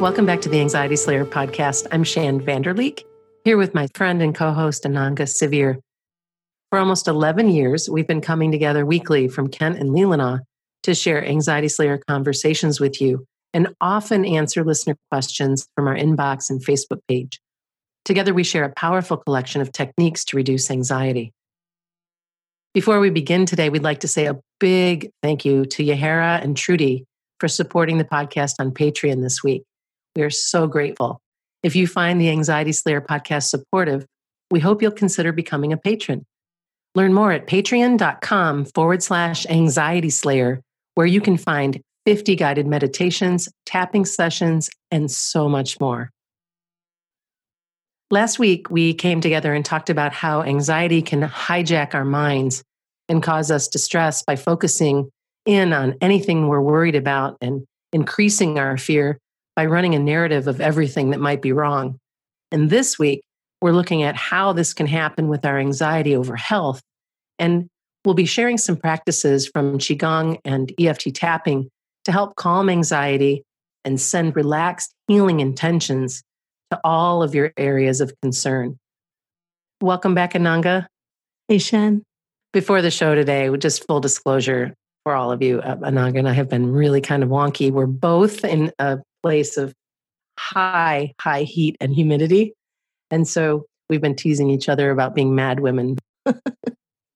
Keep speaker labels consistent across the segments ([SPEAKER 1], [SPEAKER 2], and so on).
[SPEAKER 1] Welcome back to the Anxiety Slayer podcast. I'm Shann Vander Leek, here with my friend and co host Ananga Sivyer. For almost 11 years, we've been coming together weekly from Kent and Leelanau to share Anxiety Slayer conversations with you and often answer listener questions from our inbox and Facebook page. Together, we share a powerful collection of techniques to reduce anxiety. Before we begin today, we'd like to say a big thank you to Yahara and Trudy for supporting the podcast on Patreon this week. We are so grateful. If you find the Anxiety Slayer podcast supportive, we hope you'll consider becoming a patron. Learn more at patreon.com forward slash anxiety slayer, where you can find 50 guided meditations, tapping sessions, and so much more. Last week, we came together and talked about how anxiety can hijack our minds and cause us distress by focusing in on anything we're worried about and increasing our fear by running a narrative of everything that might be wrong. And this week, we're looking at how this can happen with our anxiety over health. And we'll be sharing some practices from Qigong and EFT tapping to help calm anxiety and send relaxed healing intentions to all of your areas of concern. Welcome back, Ananga.
[SPEAKER 2] Hey, Shann.
[SPEAKER 1] Before the show today, just full disclosure for all of you, uh, Ananga and I have been really kind of wonky. We're both in a place of high, high heat and humidity. And so we've been teasing each other about being mad women.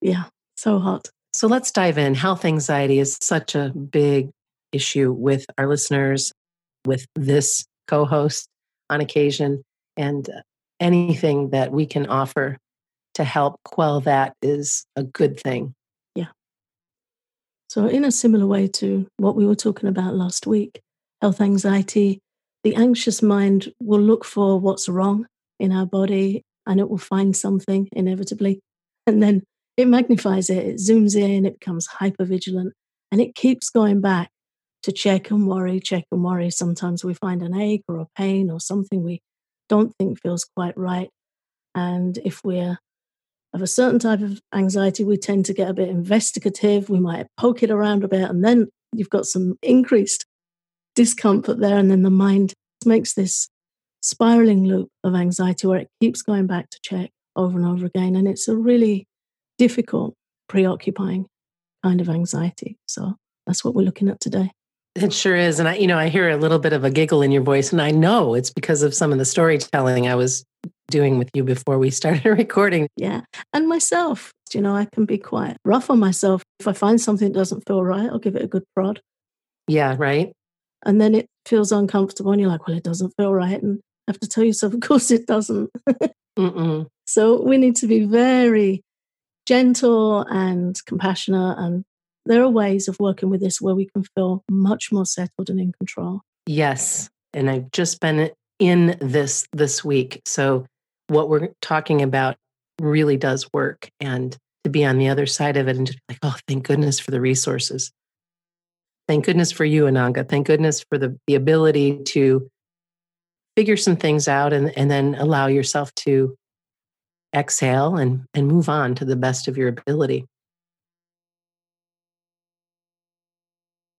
[SPEAKER 2] yeah, so hot.
[SPEAKER 1] So let's dive in. Health anxiety is such a big issue with our listeners, with this co host on occasion, and uh, anything that we can offer to help quell that is a good thing.
[SPEAKER 2] Yeah. So, in a similar way to what we were talking about last week, health anxiety, the anxious mind will look for what's wrong in our body and it will find something inevitably. And then it magnifies it, it zooms in, it becomes hyper vigilant, and it keeps going back to check and worry, check and worry. Sometimes we find an ache or a pain or something we don't think feels quite right. And if we're of a certain type of anxiety, we tend to get a bit investigative. We might poke it around a bit, and then you've got some increased discomfort there. And then the mind makes this spiraling loop of anxiety where it keeps going back to check over and over again. And it's a really difficult, preoccupying kind of anxiety. So that's what we're looking at today.
[SPEAKER 1] It sure is. And I, you know, I hear a little bit of a giggle in your voice, and I know it's because of some of the storytelling I was doing with you before we started recording.
[SPEAKER 2] Yeah. And myself, you know, I can be quite rough on myself. If I find something that doesn't feel right, I'll give it a good prod.
[SPEAKER 1] Yeah, right.
[SPEAKER 2] And then it feels uncomfortable, and you're like, well, it doesn't feel right. And I have to tell yourself, of course it doesn't. so we need to be very gentle and compassionate and there are ways of working with this where we can feel much more settled and in control.
[SPEAKER 1] Yes. And I've just been in this this week. So what we're talking about really does work and to be on the other side of it and just like, oh, thank goodness for the resources. Thank goodness for you, Ananga. Thank goodness for the, the ability to figure some things out and, and then allow yourself to exhale and, and move on to the best of your ability.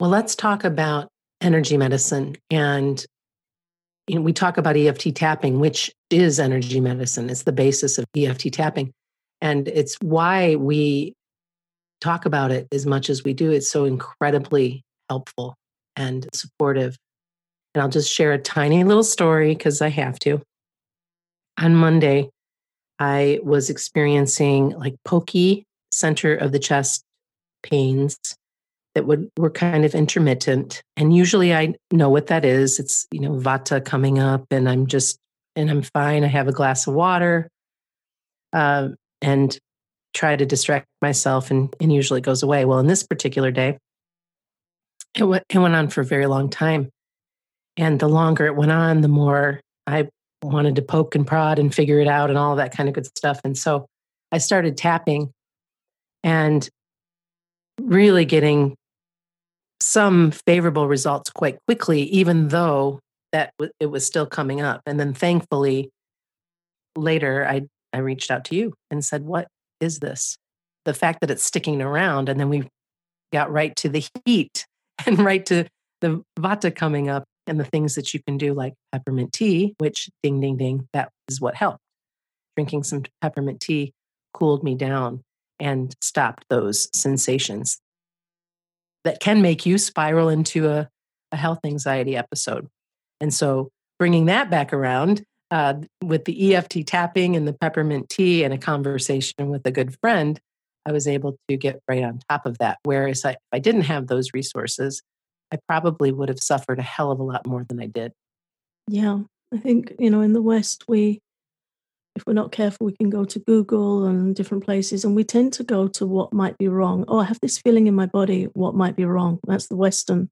[SPEAKER 1] Well, let's talk about energy medicine. And you know, we talk about EFT tapping, which is energy medicine. It's the basis of EFT tapping. And it's why we talk about it as much as we do. It's so incredibly helpful and supportive. And I'll just share a tiny little story because I have to. On Monday, I was experiencing like pokey center of the chest pains that would were kind of intermittent and usually i know what that is it's you know vata coming up and i'm just and i'm fine i have a glass of water uh, and try to distract myself and, and usually it goes away well in this particular day it went, it went on for a very long time and the longer it went on the more i wanted to poke and prod and figure it out and all that kind of good stuff and so i started tapping and really getting some favorable results quite quickly, even though that w- it was still coming up. And then thankfully, later I I reached out to you and said, "What is this?" The fact that it's sticking around, and then we got right to the heat and right to the vata coming up. and the things that you can do, like peppermint tea, which ding, ding, ding, that is what helped. Drinking some peppermint tea cooled me down and stopped those sensations that can make you spiral into a, a health anxiety episode. And so bringing that back around uh, with the EFT tapping and the peppermint tea and a conversation with a good friend, I was able to get right on top of that. Whereas I, if I didn't have those resources, I probably would have suffered a hell of a lot more than I did.
[SPEAKER 2] Yeah. I think, you know, in the West, we, if we're not careful, we can go to Google and different places, and we tend to go to what might be wrong. Oh, I have this feeling in my body. What might be wrong? That's the Western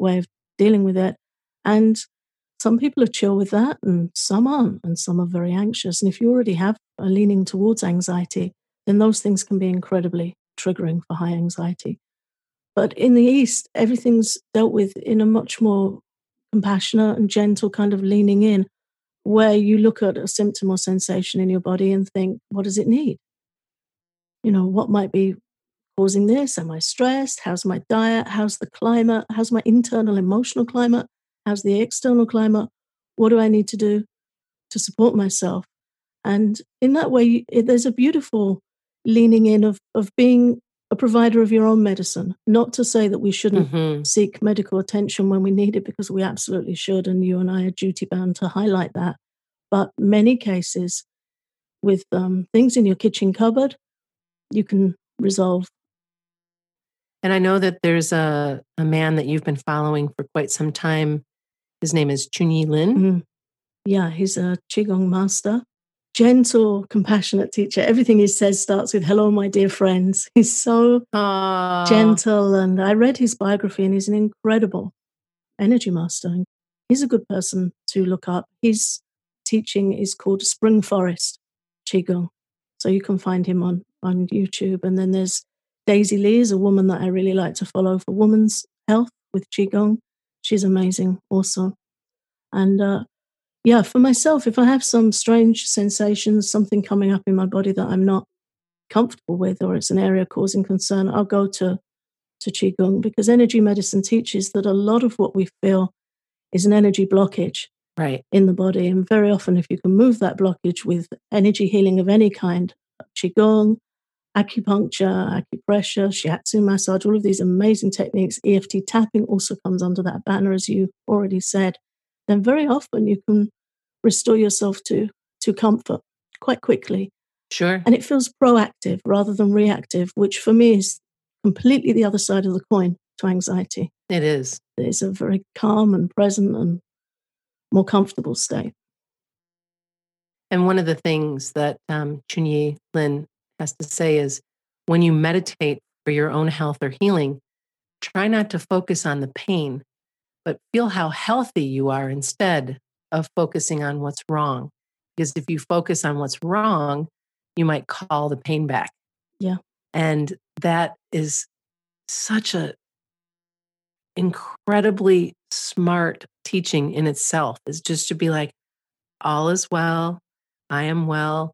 [SPEAKER 2] way of dealing with it. And some people are chill with that, and some aren't, and some are very anxious. And if you already have a leaning towards anxiety, then those things can be incredibly triggering for high anxiety. But in the East, everything's dealt with in a much more compassionate and gentle kind of leaning in where you look at a symptom or sensation in your body and think, what does it need? You know, what might be causing this? Am I stressed? How's my diet? How's the climate? How's my internal emotional climate? How's the external climate? What do I need to do to support myself? And in that way, there's a beautiful leaning in of, of being a provider of your own medicine. Not to say that we shouldn't mm-hmm. seek medical attention when we need it, because we absolutely should. And you and I are duty bound to highlight that. But many cases with um, things in your kitchen cupboard, you can resolve.
[SPEAKER 1] And I know that there's a, a man that you've been following for quite some time. His name is Chunyi Lin. Mm-hmm.
[SPEAKER 2] Yeah, he's a Qigong master gentle, compassionate teacher. Everything he says starts with "Hello, my dear friends." He's so Aww. gentle, and I read his biography, and he's an incredible energy master. He's a good person to look up. His teaching is called Spring Forest Qigong, so you can find him on on YouTube. And then there's Daisy Lee, is a woman that I really like to follow for women's health with Qigong. She's amazing, also. And uh, yeah, for myself, if I have some strange sensations, something coming up in my body that I'm not comfortable with, or it's an area causing concern, I'll go to to qigong because energy medicine teaches that a lot of what we feel is an energy blockage
[SPEAKER 1] right.
[SPEAKER 2] in the body. And very often if you can move that blockage with energy healing of any kind qigong acupuncture acupressure shiatsu massage all of these amazing techniques eft tapping also comes under that banner as you already said then very often you can restore yourself to to comfort quite quickly.
[SPEAKER 1] Sure.
[SPEAKER 2] And it feels proactive rather than reactive, which for me is completely the other side of the coin to anxiety.
[SPEAKER 1] It is.
[SPEAKER 2] It's a very calm and present and more comfortable state.
[SPEAKER 1] And one of the things that um, Chunyi Lin has to say is when you meditate for your own health or healing, try not to focus on the pain, but feel how healthy you are instead of focusing on what's wrong. Because if you focus on what's wrong, you might call the pain back.
[SPEAKER 2] Yeah.
[SPEAKER 1] And that is such a incredibly smart teaching in itself is just to be like all is well i am well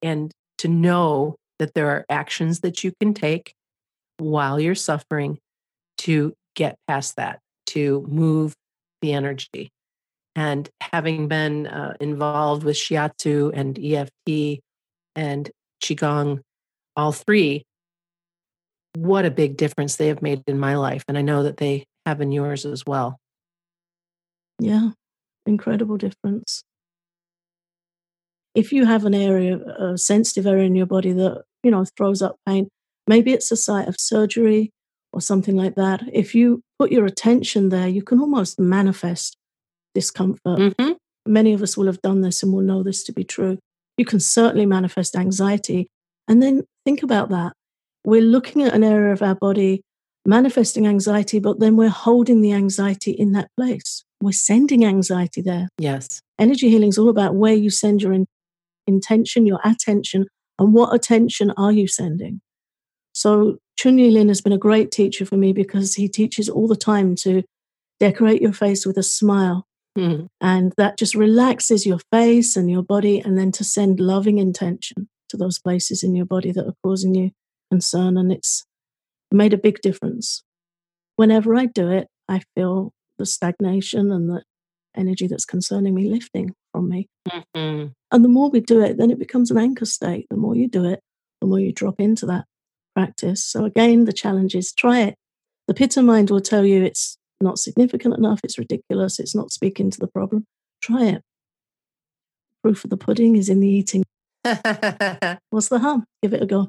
[SPEAKER 1] and to know that there are actions that you can take while you're suffering to get past that to move the energy. And having been uh, involved with Shiatsu and EFT and Qigong, all three, what a big difference they have made in my life. And I know that they have in yours as well.
[SPEAKER 2] Yeah, incredible difference. If you have an area, a sensitive area in your body that, you know, throws up pain, maybe it's a site of surgery, or something like that, if you put your attention there, you can almost manifest discomfort. Mm-hmm. Many of us will have done this and will know this to be true. You can certainly manifest anxiety. And then think about that. We're looking at an area of our body manifesting anxiety, but then we're holding the anxiety in that place. We're sending anxiety there.
[SPEAKER 1] Yes.
[SPEAKER 2] Energy healing is all about where you send your in- intention, your attention, and what attention are you sending? So Chunyi Lin has been a great teacher for me because he teaches all the time to decorate your face with a smile. Mm. And that just relaxes your face and your body, and then to send loving intention to those places in your body that are causing you concern. And it's made a big difference. Whenever I do it, I feel the stagnation and the energy that's concerning me lifting from me. Mm-hmm. And the more we do it, then it becomes an anchor state. The more you do it, the more you drop into that practice. So again, the challenge is try it. The pitta mind will tell you it's not significant enough, it's ridiculous, it's not speaking to the problem. Try it. Proof of the pudding is in the eating. What's the harm? Give it a go.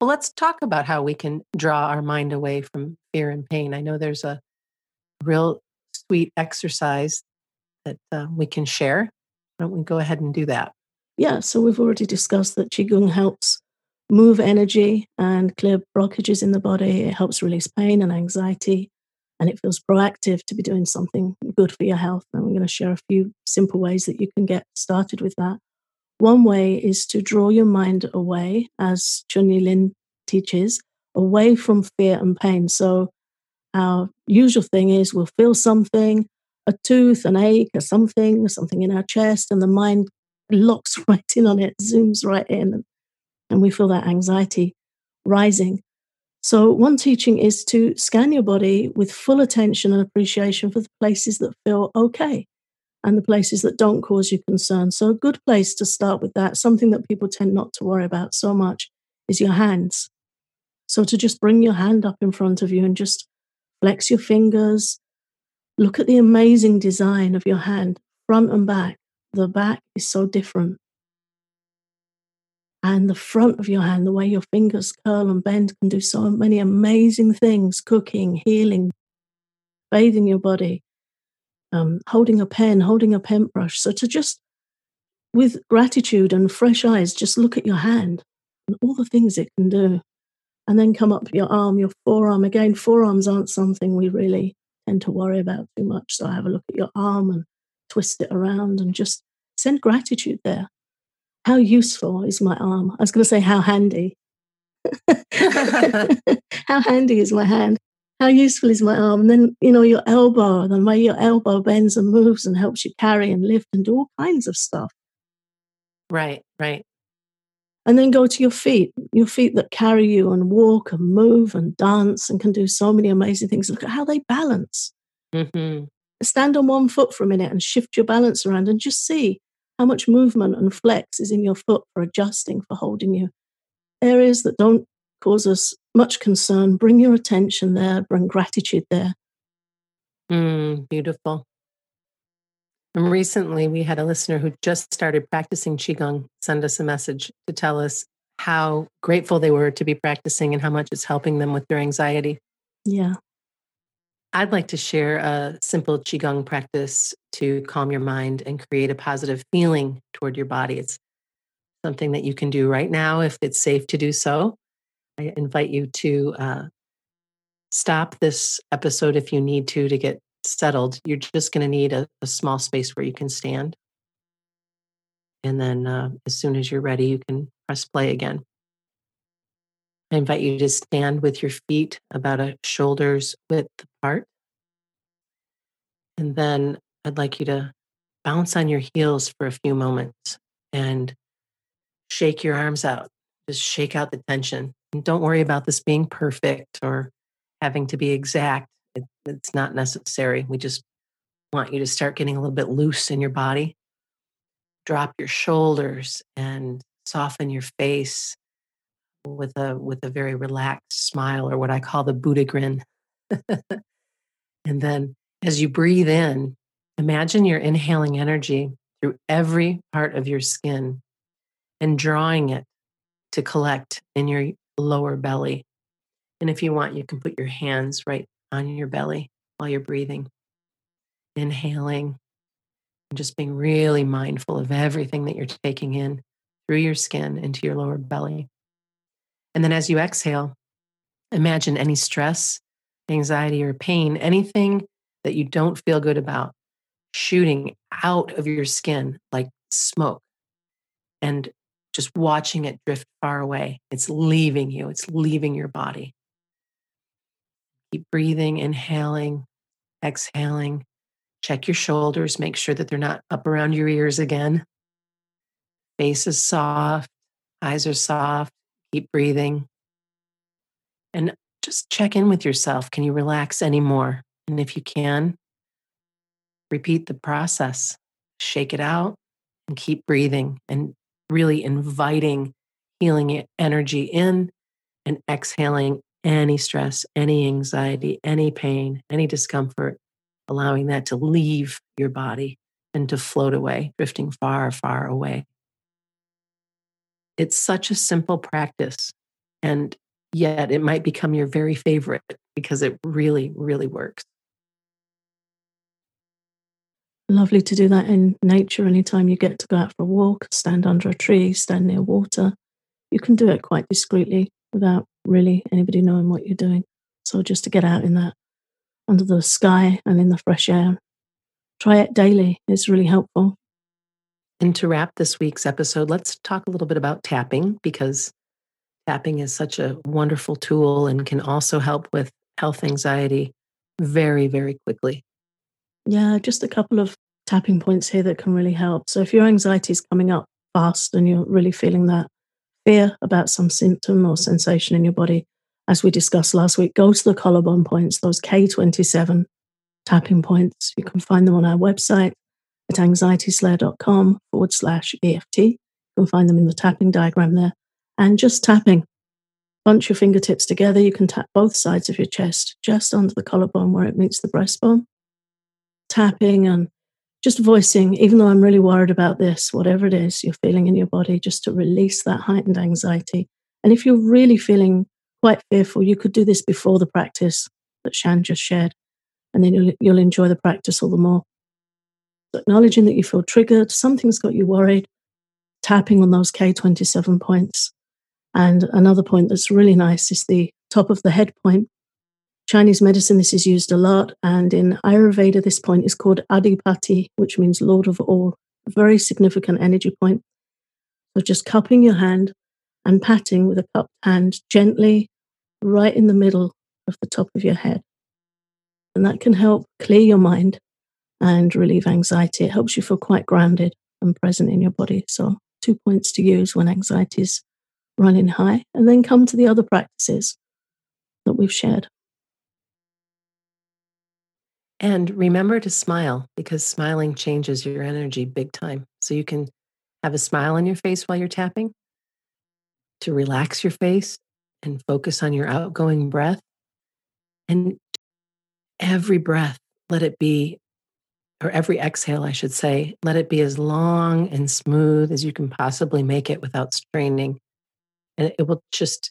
[SPEAKER 1] Well, let's talk about how we can draw our mind away from fear and pain. I know there's a real sweet exercise that uh, we can share. Why don't we go ahead and do that?
[SPEAKER 2] Yeah, so we've already discussed that Qigong helps move energy and clear blockages in the body. It helps release pain and anxiety, and it feels proactive to be doing something good for your health. And I'm going to share a few simple ways that you can get started with that. One way is to draw your mind away, as Chun Lin teaches, away from fear and pain. So, our usual thing is we'll feel something, a tooth, an ache, or something, something in our chest, and the mind locks right in on it, zooms right in, and we feel that anxiety rising. So, one teaching is to scan your body with full attention and appreciation for the places that feel okay and the places that don't cause you concern. So, a good place to start with that, something that people tend not to worry about so much, is your hands. So, to just bring your hand up in front of you and just flex your fingers, look at the amazing design of your hand, front and back. The back is so different and the front of your hand, the way your fingers curl and bend, can do so many amazing things cooking, healing, bathing your body, um, holding a pen, holding a pen brush. So to just, with gratitude and fresh eyes, just look at your hand and all the things it can do. And then come up your arm, your forearm. Again, forearms aren't something we really tend to worry about too much. So have a look at your arm and twist it around and just send gratitude there how useful is my arm? I was going to say, how handy. how handy is my hand? How useful is my arm? And then, you know, your elbow, the way your elbow bends and moves and helps you carry and lift and do all kinds of stuff.
[SPEAKER 1] Right, right.
[SPEAKER 2] And then go to your feet, your feet that carry you and walk and move and dance and can do so many amazing things. Look at how they balance. Mm-hmm. Stand on one foot for a minute and shift your balance around and just see how much movement and flex is in your foot for adjusting, for holding you. Areas that don't cause us much concern, bring your attention there, bring gratitude there.
[SPEAKER 1] Mm, beautiful. And recently, we had a listener who just started practicing Qigong send us a message to tell us how grateful they were to be practicing and how much it's helping them with their anxiety.
[SPEAKER 2] Yeah.
[SPEAKER 1] I'd like to share a simple Qigong practice to calm your mind and create a positive feeling toward your body. It's something that you can do right now if it's safe to do so. I invite you to uh, stop this episode if you need to to get settled. You're just going to need a, a, small space where you can stand. And then uh, as soon as you're ready, you can press play again. I invite you to stand with your feet about a shoulder's width apart. And then I'd like you to bounce on your heels for a few moments and shake your arms out. Just shake out the tension. And don't worry about this being perfect or having to be exact. It, it's not necessary. We just want you to start getting a little bit loose in your body. Drop your shoulders and soften your face with a with a very relaxed smile or what I call the Buddha grin. and then as you breathe in, imagine you're inhaling energy through every part of your skin and drawing it to collect in your lower belly. And if you want, you can put your hands right on your belly while you're breathing. Inhaling and just being really mindful of everything that you're taking in through your skin into your lower belly. And then as you exhale, imagine any stress, anxiety, or pain, anything that you don't feel good about, shooting out of your skin like smoke and just watching it drift far away. It's leaving you, it's leaving your body. Keep breathing, inhaling, exhaling. Check your shoulders, make sure that they're not up around your ears again. Face is soft, eyes are soft, Keep breathing. And just check in with yourself. Can you relax any more? And if you can, repeat the process, shake it out, and keep breathing and really inviting healing energy in and exhaling any stress, any anxiety, any pain, any discomfort, allowing that to leave your body and to float away, drifting far, far away. It's such a simple practice, and yet it might become your very favorite because it really, really works.
[SPEAKER 2] Lovely to do that in nature anytime you get to go out for a walk, stand under a tree, stand near water. You can do it quite discreetly without really anybody knowing what you're doing. So just to get out in that under the sky and in the fresh air, try it daily. It's really helpful.
[SPEAKER 1] And to wrap this week's episode, let's talk a little bit about tapping because tapping is such a wonderful tool and can also help with health anxiety very, very quickly.
[SPEAKER 2] Yeah, just a couple of tapping points here that can really help. So if your anxiety is coming up fast and you're really feeling that fear about some symptom or sensation in your body, as we discussed last week, go to the collarbone points, those K27 tapping points. You can find them on our website at anxietyslayer.com forward slash EFT. You can find them in the tapping diagram there. And just tapping. Bunch your fingertips together. You can tap both sides of your chest, just under the collarbone where it meets the breastbone. Tapping and just voicing, even though I'm really worried about this, whatever it is you're feeling in your body, just to release that heightened anxiety. And if you're really feeling quite fearful, you could do this before the practice that Shann just shared, and then you'll, you'll enjoy the practice all the more. Acknowledging that you feel triggered, something's got you worried, tapping on those K27 points. And another point that's really nice is the top of the head point, Chinese medicine, this is used a lot. And in Ayurveda, this point is called Adhipati, which means Lord of all, a very significant energy point. So just cupping your hand and patting with a cupped hand gently right in the middle of the top of your head. And that can help clear your mind and relieve anxiety. It helps you feel quite grounded and present in your body. So, two points to use when anxiety is running high. And then come to the other practices that we've shared.
[SPEAKER 1] And remember to smile because smiling changes your energy big time. So you can have a smile on your face while you're tapping to relax your face and focus on your outgoing breath. And every breath, let it be, or every exhale, I should say, let it be as long and smooth as you can possibly make it without straining. And it will just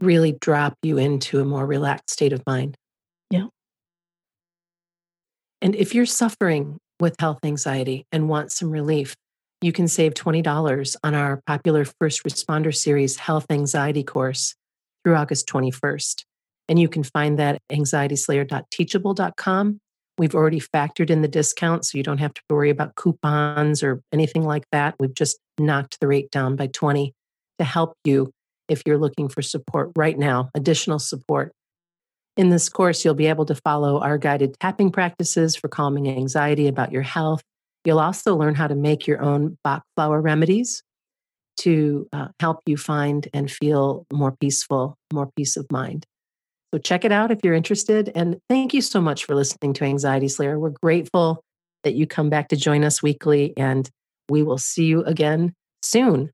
[SPEAKER 1] really drop you into a more relaxed state of mind.
[SPEAKER 2] Yeah.
[SPEAKER 1] And if you're suffering with health anxiety and want some relief, you can save $20 on our popular first responder series health anxiety course through August 21st. And you can find that at anxietyslayer.teachable.com. We've already factored in the discount, so you don't have to worry about coupons or anything like that. We've just knocked the rate down by 20 to help you if you're looking for support right now, additional support in this course, you'll be able to follow our guided tapping practices for calming anxiety about your health. You'll also learn how to make your own Bach flower remedies to uh, help you find and feel more peaceful, more peace of mind. So check it out if you're interested. And thank you so much for listening to Anxiety Slayer. We're grateful that you come back to join us weekly, and we will see you again soon.